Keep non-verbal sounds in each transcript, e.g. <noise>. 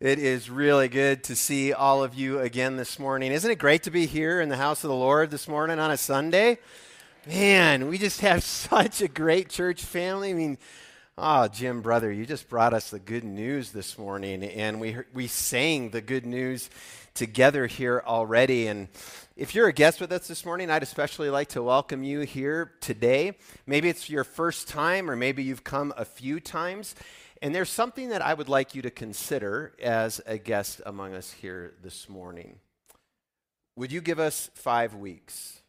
It is really good to see all of you again this morning. Isn't it great to be here in the house of the Lord this morning on a Sunday? Man, we just have <laughs> such a great church family. I mean, oh, Jim, brother, you just brought us the good news this morning, and we, we sang the good news together here already. And if you're a guest with us this morning, I'd especially like to welcome you here today. Maybe it's your first time, or maybe you've come a few times. And there's something that I would like you to consider as a guest among us here this morning. Would you give us five weeks?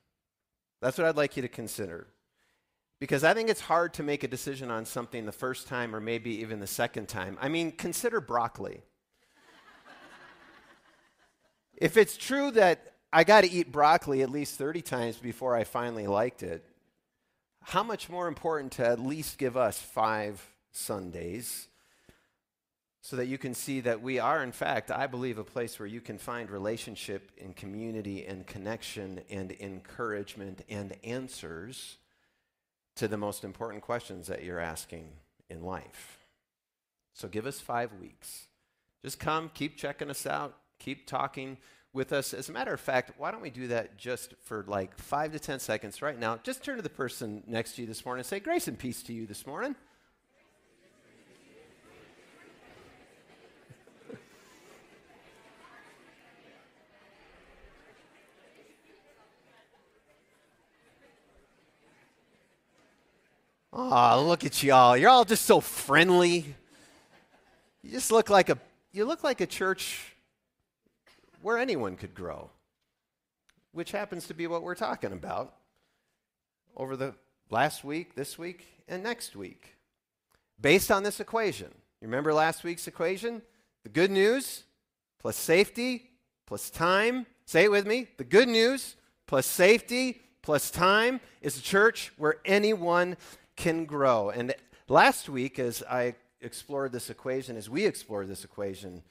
That's what I'd like you to consider. Because I think it's hard to make a decision on something the first time or maybe even the second time. I mean, consider broccoli. <laughs> if it's true that I got to eat broccoli at least 30 times before I finally liked it, how much more important to at least give us five Sundays so that you can see that we are, in fact, I believe, a place where you can find relationship and community and connection and encouragement and answers to the most important questions that you're asking in life. So give us five weeks. Just come, keep checking us out, keep talking with us. As a matter of fact, why don't we do that just for like five to 10 seconds right now? Just turn to the person next to you this morning and say, Grace and peace to you this morning. Oh, look at y'all. You're all just so friendly. You just look like a you look like a church where anyone could grow. Which happens to be what we're talking about over the last week, this week, and next week. Based on this equation. You remember last week's equation? The good news plus safety plus time. Say it with me. The good news plus safety plus time is a church where anyone can grow. And last week, as I explored this equation, as we explored this equation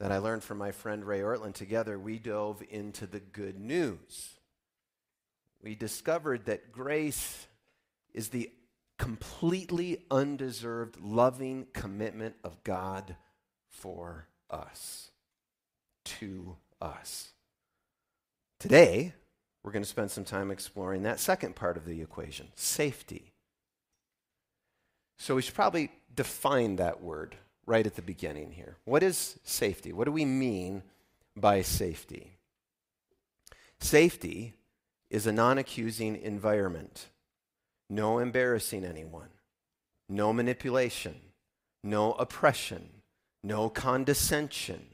that I learned from my friend Ray Ortlund together, we dove into the good news. We discovered that grace is the completely undeserved, loving commitment of God for us, to us. Today, we're going to spend some time exploring that second part of the equation safety. So we should probably define that word right at the beginning here. What is safety? What do we mean by safety? Safety is a non accusing environment, no embarrassing anyone, no manipulation, no oppression, no condescension,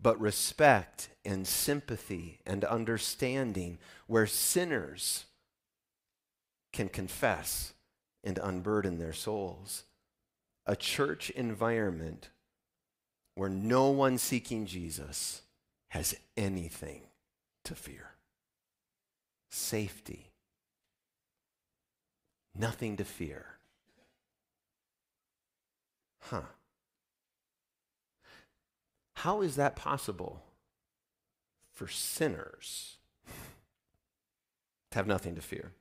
but respect and sympathy and understanding where sinners can confess and unburden their souls. A church environment where no one seeking Jesus has anything to fear. Safety. Nothing to fear. Huh. How is that possible for sinners to have nothing to fear?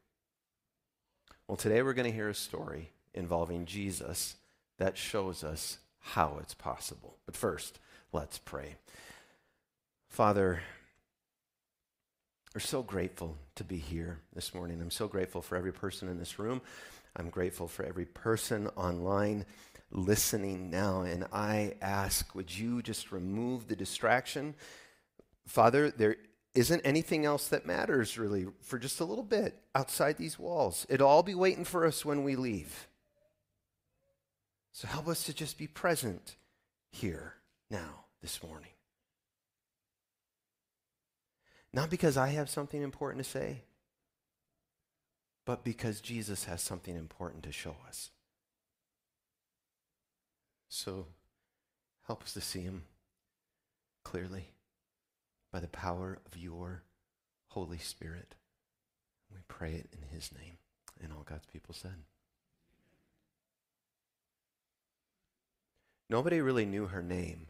Well, today we're going to hear a story involving Jesus that shows us how it's possible. But first, let's pray. Father, we're so grateful to be here this morning. I'm so grateful for every person in this room. I'm grateful for every person online listening now. And I ask, would you just remove the distraction? Father, there isn't anything else that matters really for just a little bit outside these walls. It'll all be waiting for us when we leave. So help us to just be present here now this morning. Not because I have something important to say, but because Jesus has something important to show us. So help us to see him clearly by the power of your Holy Spirit. We pray it in his name. And all God's people said. Nobody really knew her name,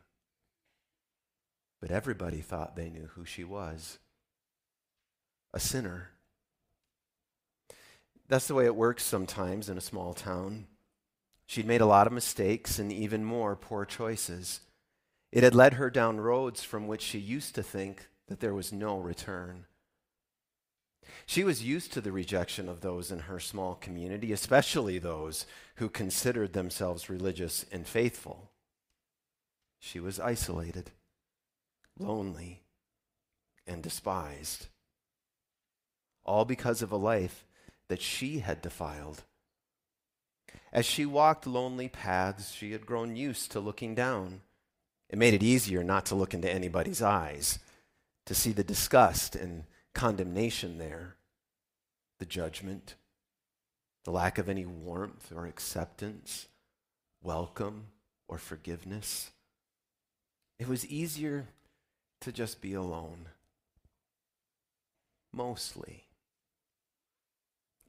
but everybody thought they knew who she was a sinner. That's the way it works sometimes in a small town. She'd made a lot of mistakes and even more poor choices. It had led her down roads from which she used to think that there was no return. She was used to the rejection of those in her small community, especially those who considered themselves religious and faithful. She was isolated, lonely, and despised, all because of a life that she had defiled. As she walked lonely paths, she had grown used to looking down. It made it easier not to look into anybody's eyes, to see the disgust and condemnation there, the judgment, the lack of any warmth or acceptance, welcome or forgiveness. It was easier to just be alone. Mostly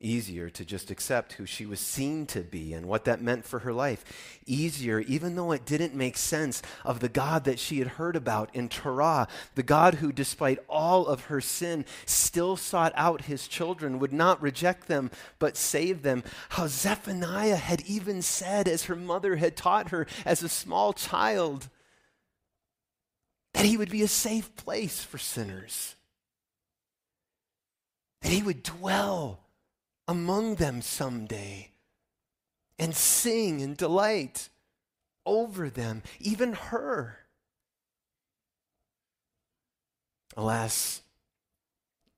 easier to just accept who she was seen to be and what that meant for her life. Easier, even though it didn't make sense, of the God that she had heard about in Torah, the God who, despite all of her sin, still sought out his children, would not reject them, but save them. How Zephaniah had even said, as her mother had taught her as a small child, that he would be a safe place for sinners. That he would dwell among them someday and sing and delight over them, even her. Alas,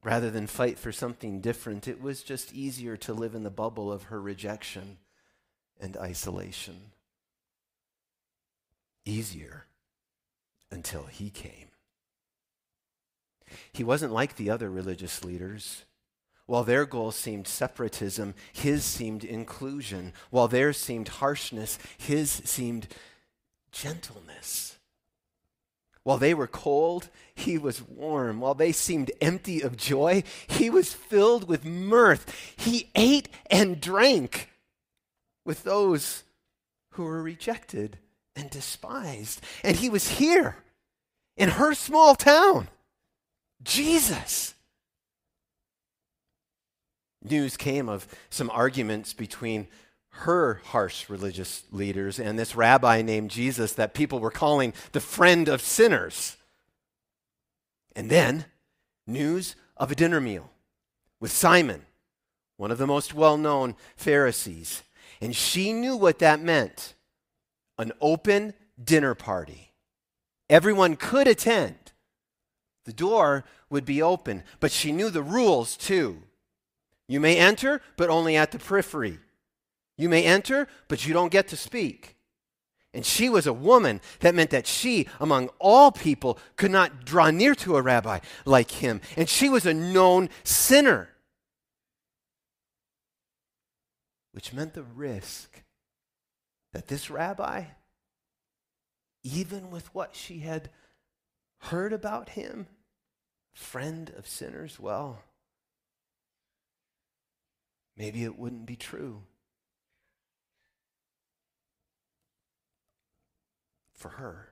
rather than fight for something different, it was just easier to live in the bubble of her rejection and isolation. Easier until he came. He wasn't like the other religious leaders. While their goal seemed separatism, his seemed inclusion. While theirs seemed harshness, his seemed gentleness. While they were cold, he was warm. While they seemed empty of joy, he was filled with mirth. He ate and drank with those who were rejected and despised. And he was here in her small town. Jesus news came of some arguments between her harsh religious leaders and this rabbi named Jesus that people were calling the friend of sinners. And then news of a dinner meal with Simon, one of the most well known Pharisees. And she knew what that meant an open dinner party. Everyone could attend, the door would be open, but she knew the rules too. You may enter, but only at the periphery. You may enter, but you don't get to speak. And she was a woman. That meant that she, among all people, could not draw near to a rabbi like him. And she was a known sinner, which meant the risk that this rabbi, even with what she had heard about him, friend of sinners, well, maybe it wouldn't be true. For her.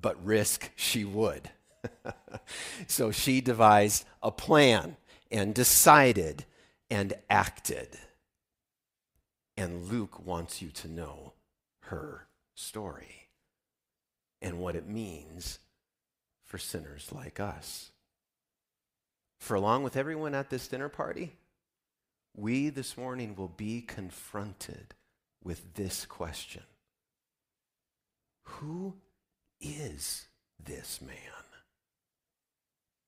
But risk she would. <laughs> so she devised a plan and decided and acted. And Luke wants you to know her story and what it means for sinners like us. For along with everyone at this dinner party, we this morning will be confronted with this question Who is this man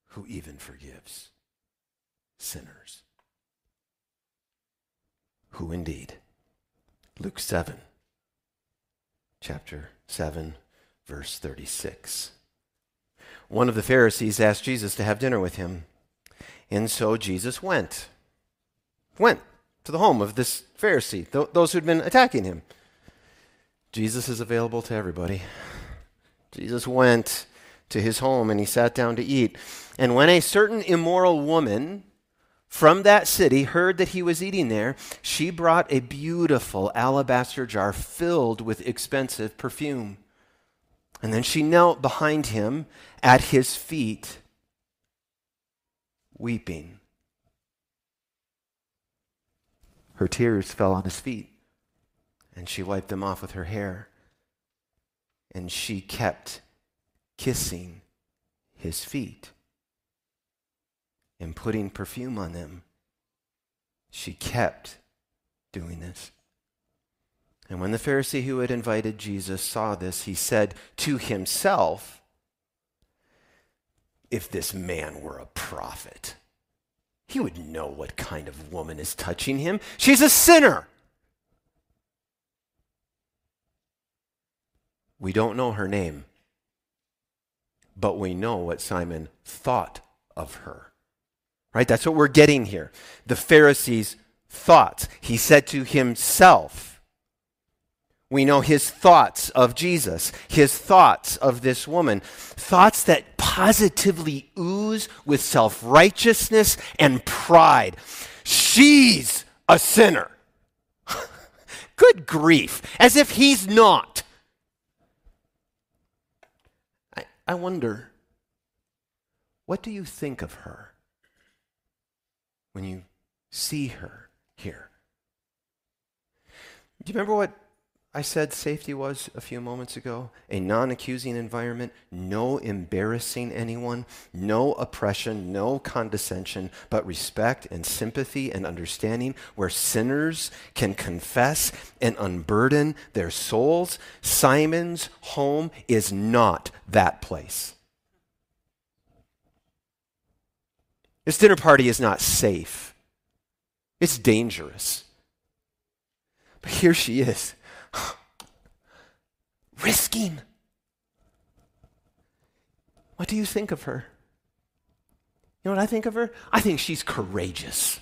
who even forgives sinners? Who indeed? Luke 7, chapter 7, verse 36. One of the Pharisees asked Jesus to have dinner with him. And so Jesus went. Went to the home of this Pharisee, th- those who'd been attacking him. Jesus is available to everybody. Jesus went to his home and he sat down to eat. And when a certain immoral woman from that city heard that he was eating there, she brought a beautiful alabaster jar filled with expensive perfume. And then she knelt behind him at his feet weeping. Her tears fell on his feet, and she wiped them off with her hair. and she kept kissing his feet and putting perfume on them. She kept doing this. And when the Pharisee who had invited Jesus saw this, he said to himself, If this man were a prophet, he would know what kind of woman is touching him. She's a sinner. We don't know her name, but we know what Simon thought of her. Right? That's what we're getting here. The Pharisees' thoughts. He said to himself, we know his thoughts of Jesus, his thoughts of this woman, thoughts that positively ooze with self righteousness and pride. She's a sinner. <laughs> Good grief, as if he's not. I, I wonder, what do you think of her when you see her here? Do you remember what I said safety was a few moments ago a non accusing environment, no embarrassing anyone, no oppression, no condescension, but respect and sympathy and understanding where sinners can confess and unburden their souls. Simon's home is not that place. This dinner party is not safe, it's dangerous. But here she is <gasps> risking. What do you think of her? You know what I think of her? I think she's courageous.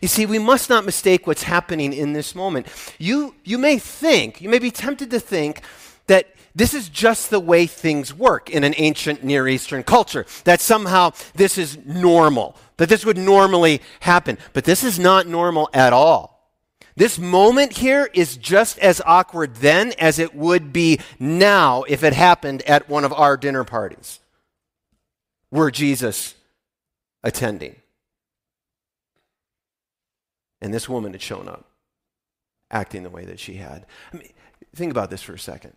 You see, we must not mistake what's happening in this moment. You, you may think, you may be tempted to think that this is just the way things work in an ancient Near Eastern culture, that somehow this is normal, that this would normally happen. But this is not normal at all. This moment here is just as awkward then as it would be now if it happened at one of our dinner parties. Were Jesus attending? And this woman had shown up, acting the way that she had. I mean, think about this for a second.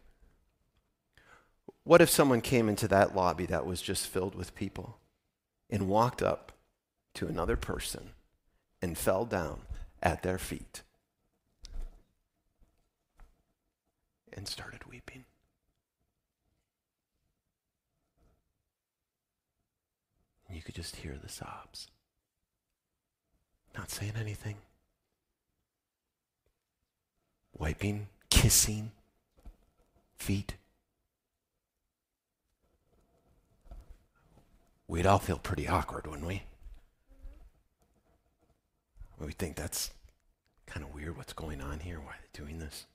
What if someone came into that lobby that was just filled with people and walked up to another person and fell down at their feet? And started weeping. And you could just hear the sobs. Not saying anything. Wiping, kissing feet. We'd all feel pretty awkward, wouldn't we? We think that's kind of weird what's going on here. Why are they doing this?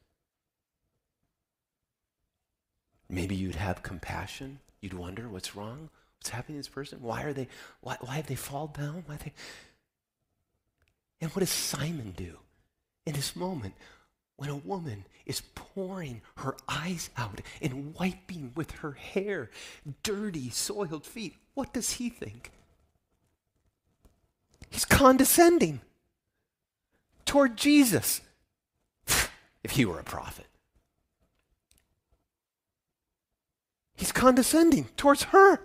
Maybe you'd have compassion. You'd wonder what's wrong, what's happening to this person. Why are they? Why, why have they fallen down? Why they? And what does Simon do in this moment when a woman is pouring her eyes out and wiping with her hair dirty, soiled feet? What does he think? He's condescending toward Jesus. if he were a prophet. He's condescending towards her.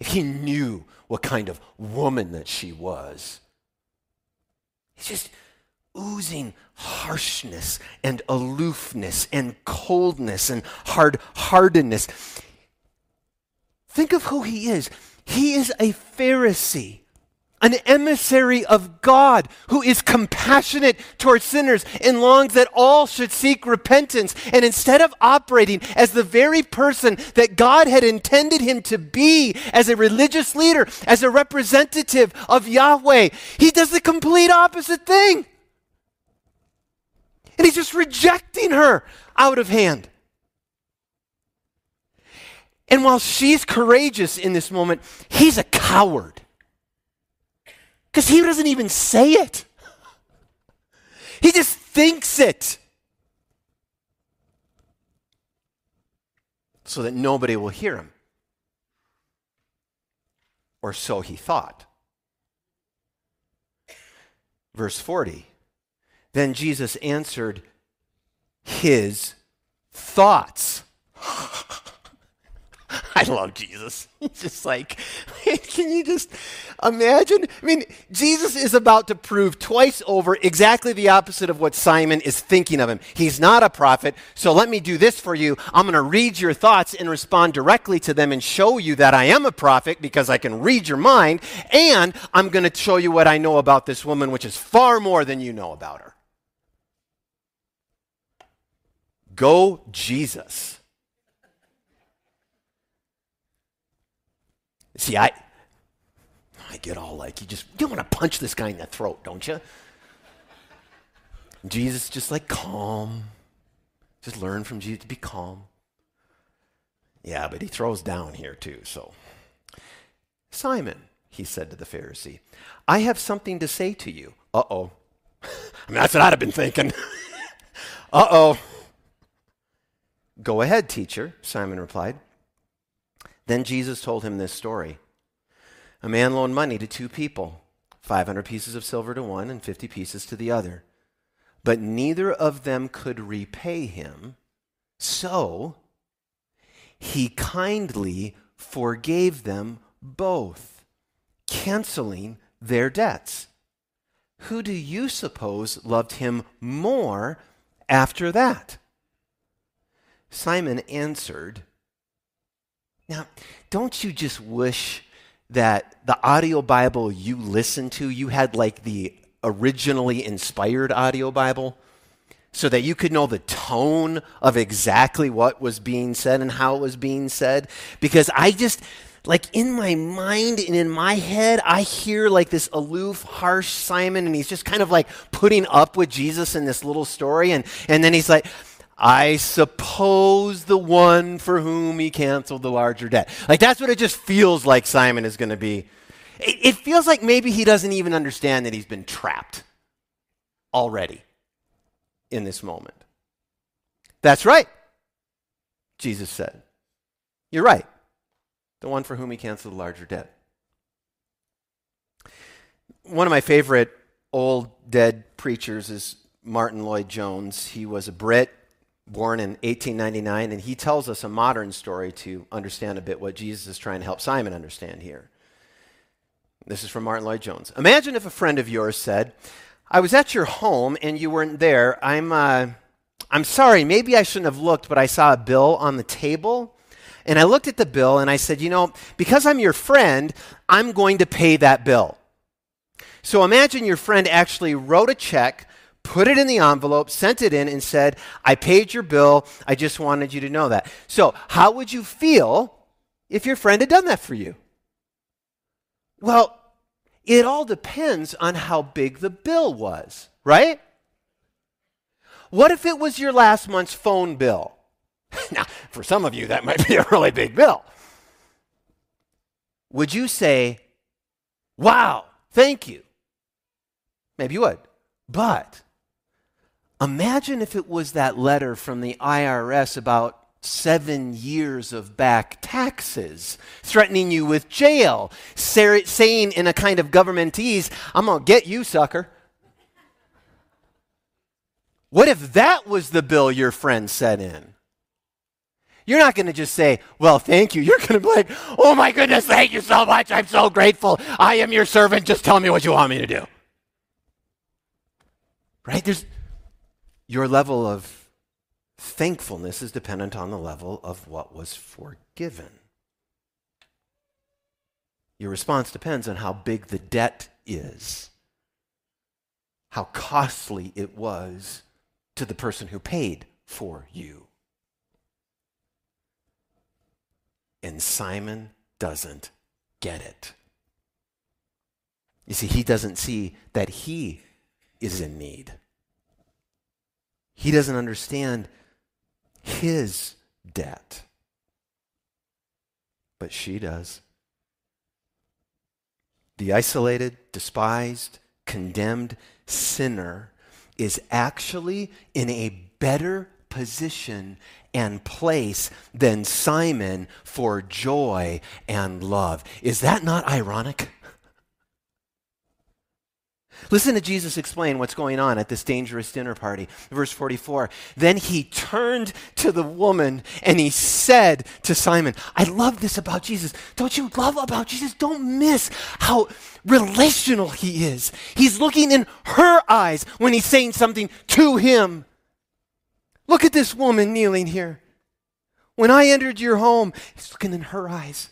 If he knew what kind of woman that she was, he's just oozing harshness and aloofness and coldness and hard heartedness. Think of who he is. He is a Pharisee an emissary of God who is compassionate towards sinners and longs that all should seek repentance. And instead of operating as the very person that God had intended him to be as a religious leader, as a representative of Yahweh, he does the complete opposite thing. And he's just rejecting her out of hand. And while she's courageous in this moment, he's a coward. Because he doesn't even say it, he just thinks it. So that nobody will hear him. Or so he thought. Verse 40 Then Jesus answered his thoughts. I love Jesus. <laughs> Just like, can you just imagine? I mean, Jesus is about to prove twice over exactly the opposite of what Simon is thinking of him. He's not a prophet, so let me do this for you. I'm going to read your thoughts and respond directly to them and show you that I am a prophet because I can read your mind, and I'm going to show you what I know about this woman, which is far more than you know about her. Go, Jesus. See, I, I get all like, you just, you want to punch this guy in the throat, don't you? Jesus just like calm. Just learn from Jesus to be calm. Yeah, but he throws down here too, so. Simon, he said to the Pharisee, I have something to say to you. Uh oh. <laughs> I mean, that's what I'd have been thinking. <laughs> uh oh. Go ahead, teacher, Simon replied. Then Jesus told him this story. A man loaned money to two people 500 pieces of silver to one and 50 pieces to the other. But neither of them could repay him. So he kindly forgave them both, canceling their debts. Who do you suppose loved him more after that? Simon answered, Now, don't you just wish that the audio Bible you listen to, you had like the originally inspired audio Bible? so that you could know the tone of exactly what was being said and how it was being said. Because I just, like in my mind and in my head, I hear like this aloof, harsh Simon, and he's just kind of like putting up with Jesus in this little story. And, and then he's like, I suppose the one for whom he canceled the larger debt. Like that's what it just feels like Simon is going to be. It, it, feels like maybe he doesn't even understand that he's been trapped already in this moment. That's right, Jesus said. You're right. The one for whom he canceled the larger debt. One of my favorite old dead preachers is Martyn Lloyd-Jones. He was a Brit born in 1899, and he tells us a modern story to understand a bit what Jesus is trying to help Simon understand here. This is from Martyn Lloyd-Jones. Imagine if a friend of yours said, I was at your home and you weren't there. I'm, uh, I'm sorry, maybe I shouldn't have looked, but I saw a bill on the table. And I looked at the bill and I said, You know, because I'm your friend, I'm going to pay that bill. So imagine your friend actually wrote a check put it in the envelope, sent it in, and said, I paid your bill. I just wanted you to know that. So, how would you feel if your friend had done that for you? Well, it all depends on how big the bill was, right? What if it was your last month's phone bill? <laughs> now, for some of you, that might be a really big bill. Would you say, Wow, thank you? Maybe you would. But Imagine if it was that letter from the IRS about seven years of back taxes, threatening you with jail, saying in a kind of governmentese, I'm going to get you, sucker. What if that was the bill your friend sent in? You're not going to just say, Well, thank you. You're going to be like, Oh my goodness, thank you so much. I'm so grateful. I am your servant. Just tell me what you want me to do. Right? There's, your level of thankfulness is dependent on the level of what was forgiven. Your response depends on how big the debt is, how costly it was to the person who paid for you. And Simon doesn't get it. You see, he doesn't see that he is in need. He doesn't understand his debt. But she does. The isolated, despised, condemned sinner is actually in a better position and place than Simon for joy and love. Is that not ironic? Listen to Jesus explain what's going on at this dangerous dinner party. Verse 44 Then he turned to the woman and he said to Simon, I love this about Jesus. Don't you love about Jesus? Don't miss how relational he is. He's looking in her eyes when he's saying something to him. Look at this woman kneeling here. When I entered your home, he's looking in her eyes.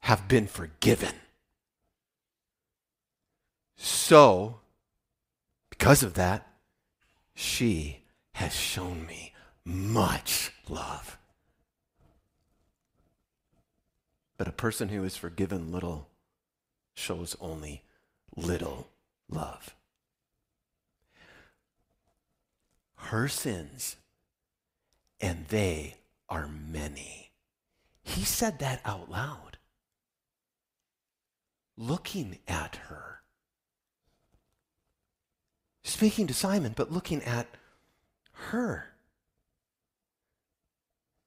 have been forgiven. So, because of that, she has shown me much love. But a person who is forgiven little shows only little love. Her sins, and they are many. He said that out loud looking at her. Speaking to Simon, but looking at her.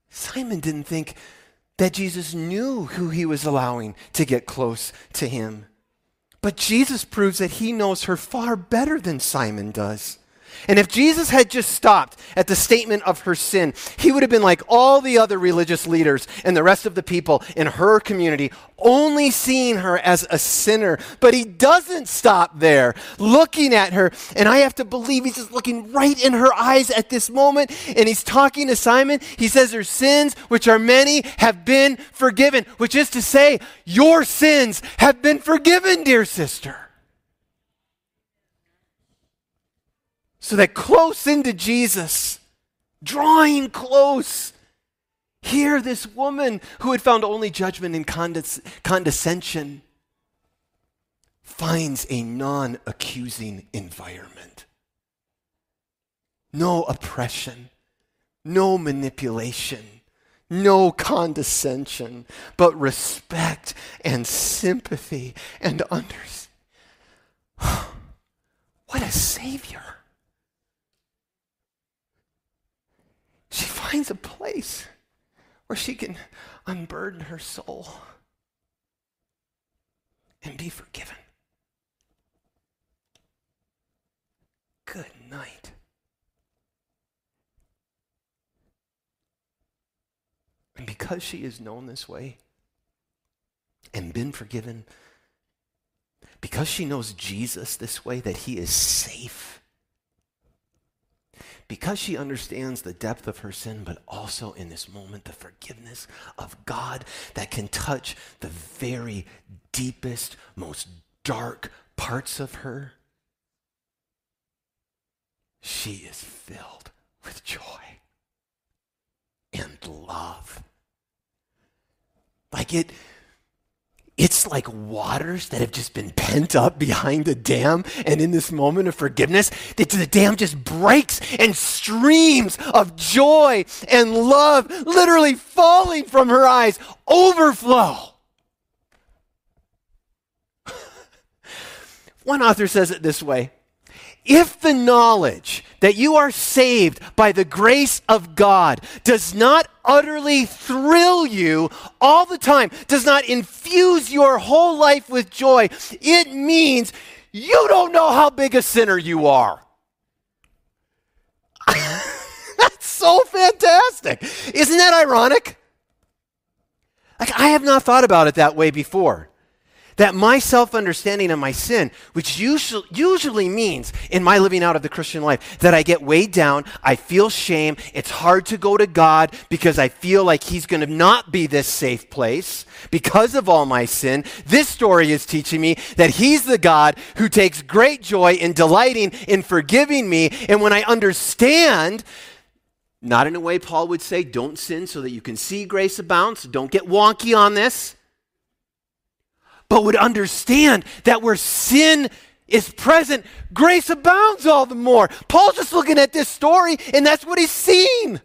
Simon didn't think that Jesus knew who he was allowing to get close to him. But Jesus proves that he knows her far better than Simon does. And if Jesus had just stopped at the statement of her sin, he would have been like all the other religious leaders and the rest of the people in her community, only seeing her as a sinner. But he doesn't stop there, looking at her. And I have to believe he's just looking right in her eyes at this moment. And he's talking to Simon. He says, Her sins, which are many, have been forgiven, which is to say, Your sins have been forgiven, dear sister. So that close into Jesus, drawing close, here this woman who had found only judgment and condes- condescension finds a non accusing environment. No oppression, no manipulation, no condescension, but respect and sympathy and understanding. <sighs> what a savior. She finds a place where she can unburden her soul and be forgiven. Good night. And because she is known this way and been forgiven, because she knows Jesus this way, that he is safe because she understands the depth of her sin, but also in this moment, the forgiveness of God that can touch the very deepest, most dark parts of her, she is filled with joy and love. Like it it's like waters that have just been pent up behind a dam. And in this moment of forgiveness, the, the dam just breaks and streams of joy and love, literally falling from her eyes, overflow. <laughs> One author says it this way if the knowledge that you are saved by the grace of God does not utterly thrill you all the time, does not infuse your whole life with joy, it means you don't know how big a sinner you are. <laughs> That's so fantastic. Isn't that ironic? Like, I have not thought about it that way before. That my self understanding of my sin, which usually, usually means in my living out of the Christian life, that I get weighed down, I feel shame, it's hard to go to God because I feel like He's going to not be this safe place because of all my sin. This story is teaching me that He's the God who takes great joy in delighting in forgiving me. And when I understand, not in a way Paul would say, don't sin so that you can see grace abound, so don't get wonky on this but would understand that where sin is present, grace abounds all the more. Paul's just looking at this story, and that's what he's seen.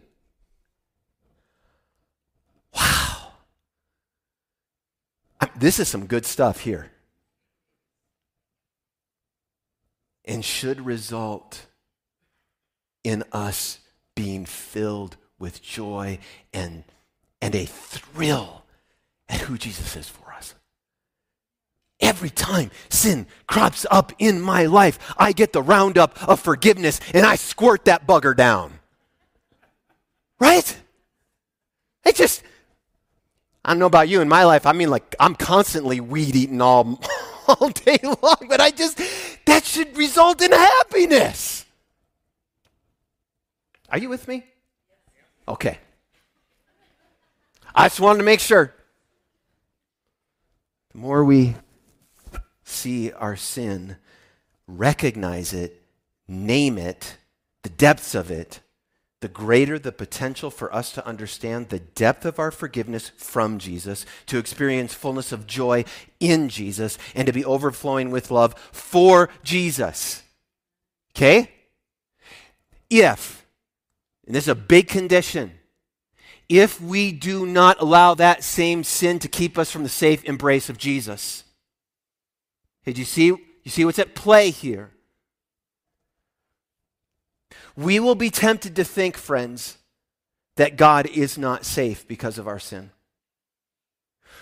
Wow. This is some good stuff here. And should result in us being filled with joy and, and a thrill at who Jesus is for. Every time sin crops up in my life, I get the roundup of forgiveness and I squirt that bugger down. Right? It just, I don't know about you in my life. I mean, like, I'm constantly weed eating all, <laughs> all day long, but I just, that should result in happiness. Are you with me? Okay. I just wanted to make sure. The more we see our sin, recognize it, name it, the depths of it, the greater the potential for us to understand the depth of our forgiveness from Jesus, to experience fullness of joy in Jesus, and to be overflowing with love for Jesus. Okay? If, and this is a big condition, if we do not allow that same sin to keep us from the safe embrace of Jesus. Did you see, you see what's at play here? We will be tempted to think, friends, that God is not safe because of our sin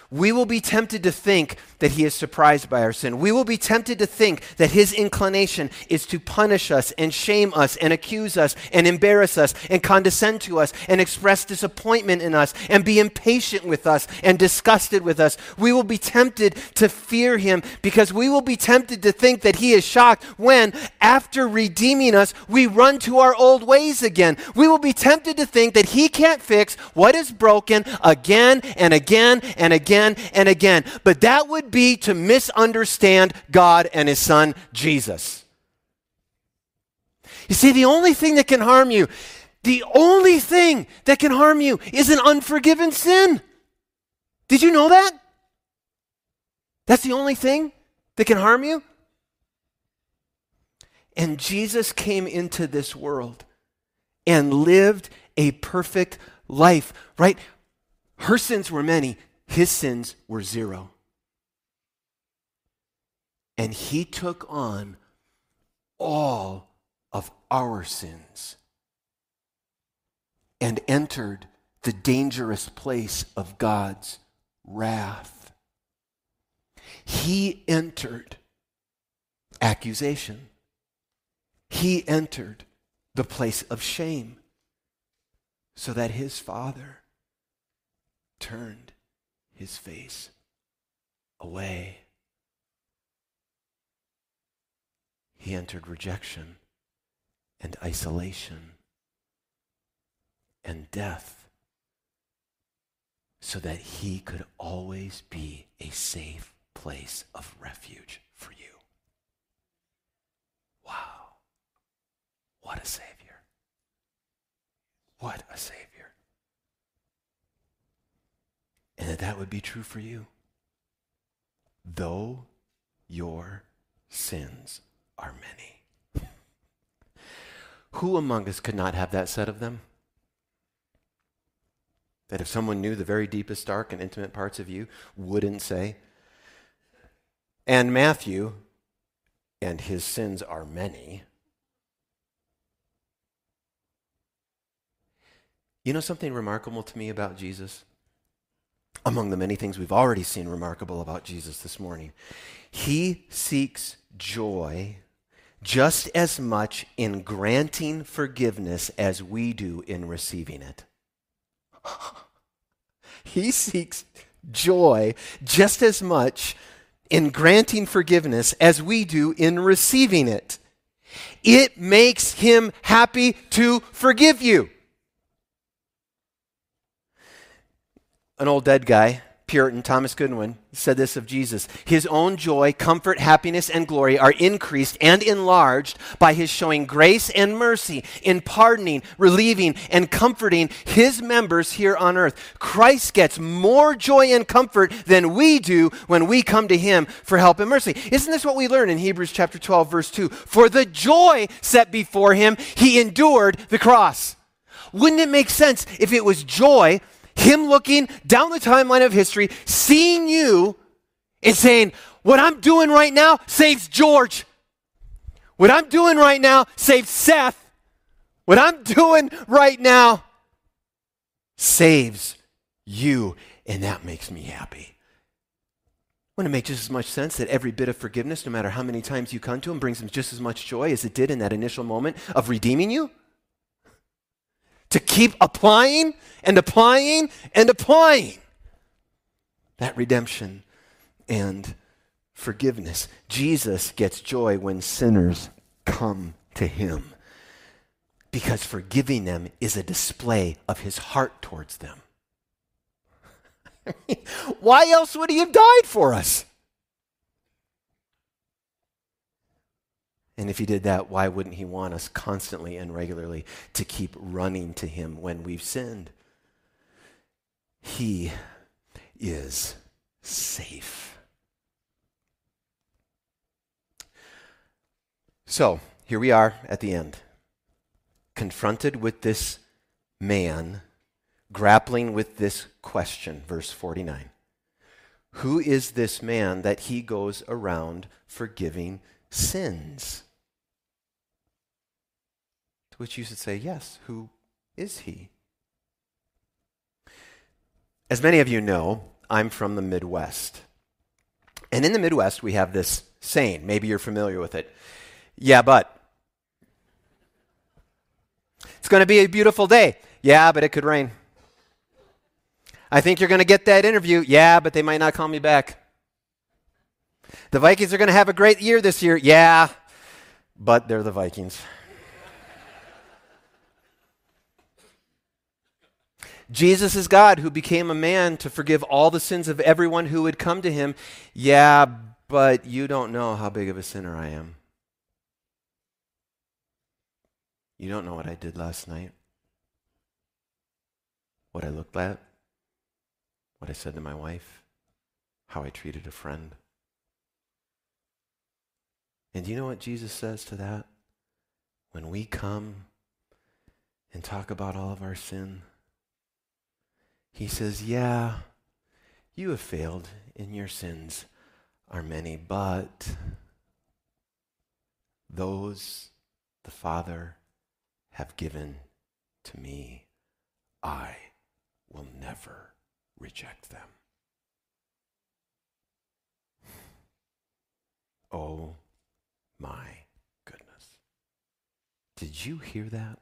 we will be tempted to think that he is surprised by our sin. We will be tempted to think that his inclination is to punish us and shame us and accuse us and embarrass us and condescend to us and express disappointment in us and be impatient with us and disgusted with us. We will be tempted to fear him because we will be tempted to think that he is shocked when, after redeeming us, we run to our old ways again. We will be tempted to think that he can't fix what is broken again and again and again again and again. But that would be to misunderstand God and His Son, Jesus. You see, the only thing that can harm you, the only thing that can harm you is an unforgiven sin. Did you know that? That's the only thing that can harm you? And Jesus came into this world and lived a perfect life, right? Her sins were many, his sins were zero. And he took on all of our sins and entered the dangerous place of God's wrath. He entered accusation. He entered the place of shame so that his father turned his face away. He entered rejection and isolation and death so that he could always be a safe place of refuge for you. Wow. What a Savior. What a Savior and that that would be true for you. Though your sins are many. Who among us could not have that said of them? That if someone knew the very deepest, dark, and intimate parts of you, wouldn't say, and Matthew, and his sins are many. You know something remarkable to me about Jesus? Among the many things we've already seen remarkable about Jesus this morning. He seeks joy just as much in granting forgiveness as we do in receiving it. <laughs> he seeks joy just as much in granting forgiveness as we do in receiving it. It makes him happy to forgive you. An old dead guy Puritan Thomas Goodwin said this of Jesus His own joy, comfort, happiness, and glory are increased and enlarged by His showing grace and mercy in pardoning, relieving, and comforting His members here on earth. Christ gets more joy and comfort than we do when we come to Him for help and mercy. Isn't this what we learn in Hebrews chapter 12, verse 2? For the joy set before Him, He endured the cross. Wouldn't it make sense if it was joy? Him looking down the timeline of history, seeing you, and saying, What I'm doing right now saves George. What I'm doing right now saves Seth. What I'm doing right now saves you. And that makes me happy. Wouldn't it make just as much sense that every bit of forgiveness, no matter how many times you come to Him, brings Him just as much joy as it did in that initial moment of redeeming you? To keep applying and applying and applying that redemption and forgiveness. Jesus gets joy when sinners come to him because forgiving them is a display of his heart towards them. <laughs> Why else would he have died for us? And if he did that, why wouldn't he want us constantly and regularly to keep running to him when we've sinned? He is safe. So, here we are at the end, confronted with this man grappling with this question, verse 49. Who is this man that he goes around forgiving sins? To which you should say, Yes, who is he? As many of you know, I'm from the Midwest. And in the Midwest, we have this saying. Maybe you're familiar with it. Yeah, but. It's going to be a beautiful day. Yeah, but it could rain. I think you're going to get that interview. Yeah, but they might not call me back. The Vikings are going to have a great year this year. Yeah, but they're the Vikings. Jesus is God who became a man to forgive all the sins of everyone who would come to him. Yeah, but you don't know how big of a sinner I am. You don't know what I did last night, what I looked at, what I said to my wife, how I treated a friend. And do you know what Jesus says to that? When we come and talk about all of our sin, he says, Yeah, you have failed, and your sins are many, but those the Father have given to me, I will never reject them. Oh my goodness. Did you hear that?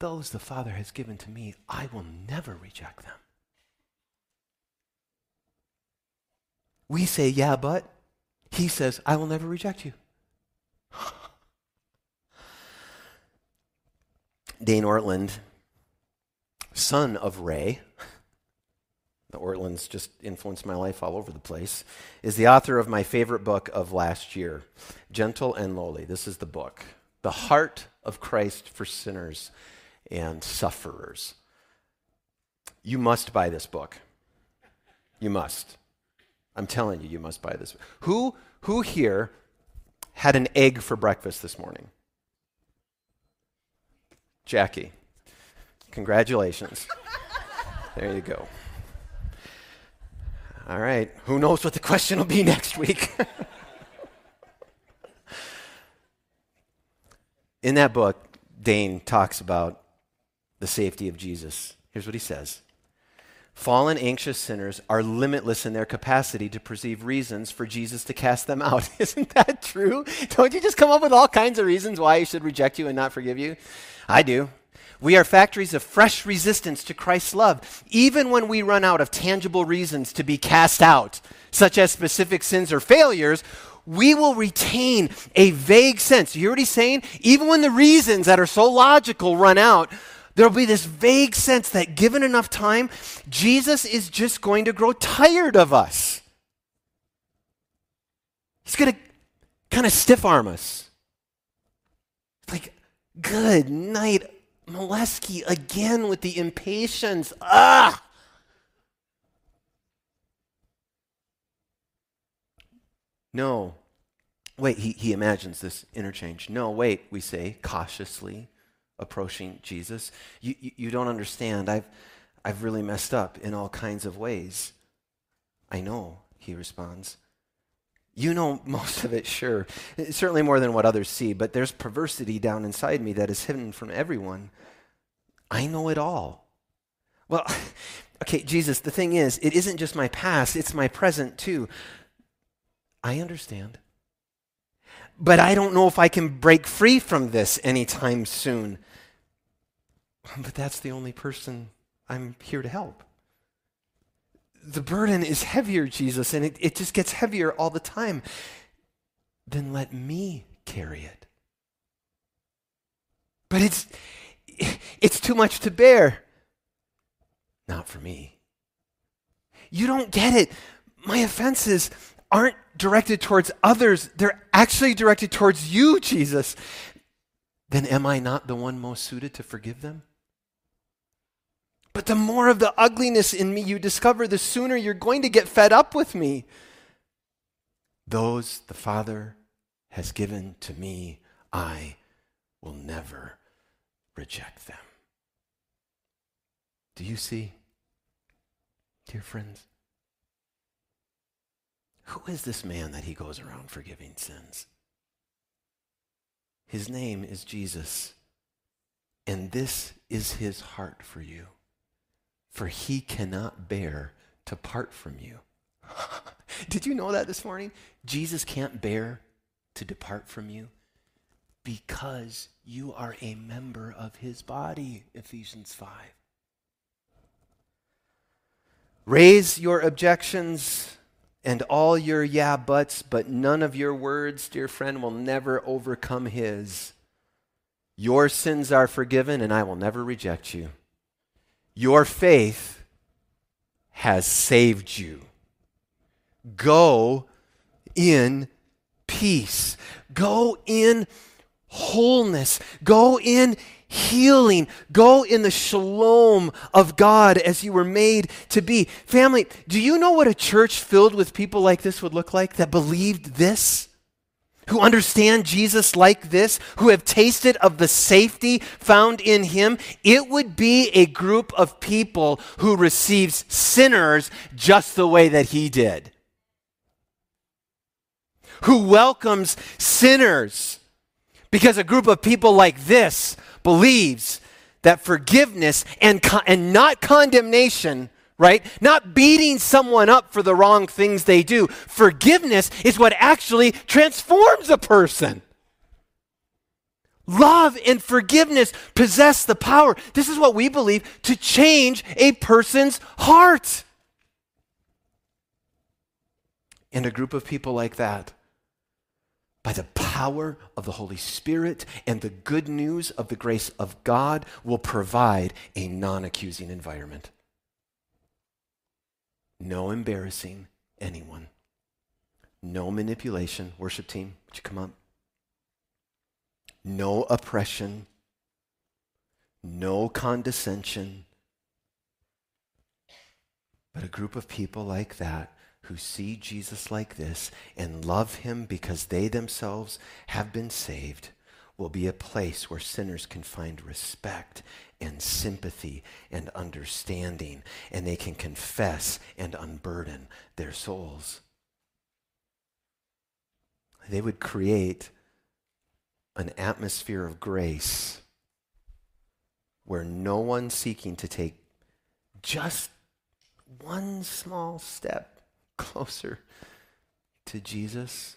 Those the Father has given to me, I will never reject them. We say, yeah, but. He says, I will never reject you. <laughs> Dane Ortlund, son of Ray, <laughs> the Ortlunds just influenced my life all over the place, is the author of my favorite book of last year, Gentle and Lowly. This is the book, The Heart of Christ for Sinners and sufferers. You must buy this book. You must. I'm telling you, you must buy this. Who, who here had an egg for breakfast this morning? Jackie. Congratulations. <laughs> there you go. All right. Who knows what the question will be <laughs> next week? <laughs> In that book, Dane talks about the safety of Jesus. Here's what he says Fallen, anxious sinners are limitless in their capacity to perceive reasons for Jesus to cast them out. <laughs> Isn't that true? Don't you just come up with all kinds of reasons why he should reject you and not forgive you? I do. We are factories of fresh resistance to Christ's love, even when we run out of tangible reasons to be cast out, such as specific sins or failures. We will retain a vague sense. You hear what he's saying? Even when the reasons that are so logical run out, There'll be this vague sense that given enough time, Jesus is just going to grow tired of us. He's going to kind of stiff arm us. Like, good night, Molesky, again with the impatience. Ah! No. Wait, he, he imagines this interchange. No, wait, we say, cautiously approaching Jesus. You, you, you don't understand. I've, I've really messed up in all kinds of ways. I know, he responds. You know <laughs> most of it, sure. Certainly more than what others see, but there's perversity down inside me that is hidden from everyone. I know it all. Well, <laughs> okay, Jesus, the thing is, it isn't just my past, it's my present too. I understand. But I don't know if I can break free from this anytime soon. But that's the only person I'm here to help. The burden is heavier, Jesus, and it, it just gets heavier all the time. Then let me carry it. But it's it's too much to bear. Not for me. You don't get it. My offenses aren't directed towards others, they're actually directed towards you, Jesus. Then am I not the one most suited to forgive them? But the more of the ugliness in me you discover, the sooner you're going to get fed up with me. Those the Father has given to me, I will never reject them. Do you see, dear friends? Who is this man that he goes around forgiving sins? His name is Jesus, and this is his heart for you for he cannot bear to part from you. <laughs> Did you know that this morning? Jesus can't bear to depart from you because you are a member of his body, Ephesians 5. Raise your objections and all your yeah buts, but none of your words, dear friend, will never overcome his. Your sins are forgiven, and I will never reject you. Your faith has saved you. Go in peace. Go in wholeness. Go in healing. Go in the shalom of God as you were made to be. Family, do you know what a church filled with people like this would look like that believed this? Who understand Jesus like this, who have tasted of the safety found in him, it would be a group of people who receives sinners just the way that he did. Who welcomes sinners. Because a group of people like this believes that forgiveness and, and not condemnation right? Not beating someone up for the wrong things they do. Forgiveness is what actually transforms a person. Love and forgiveness possess the power. This is what we believe to change a person's heart. And a group of people like that, by the power of the Holy Spirit and the good news of the grace of God, will provide a non accusing environment. No embarrassing anyone. No manipulation. Worship team, would you come up? No oppression. No condescension. But a group of people like that who see Jesus like this and love him because they themselves have been saved will be a place where sinners can find respect and sympathy and understanding, and they can confess and unburden their souls. They would create an atmosphere of grace where no one seeking to take just one small step closer to Jesus,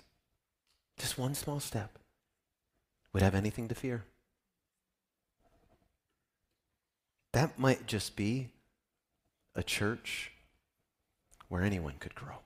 just one small step, would have anything to fear. That might just be a church where anyone could grow.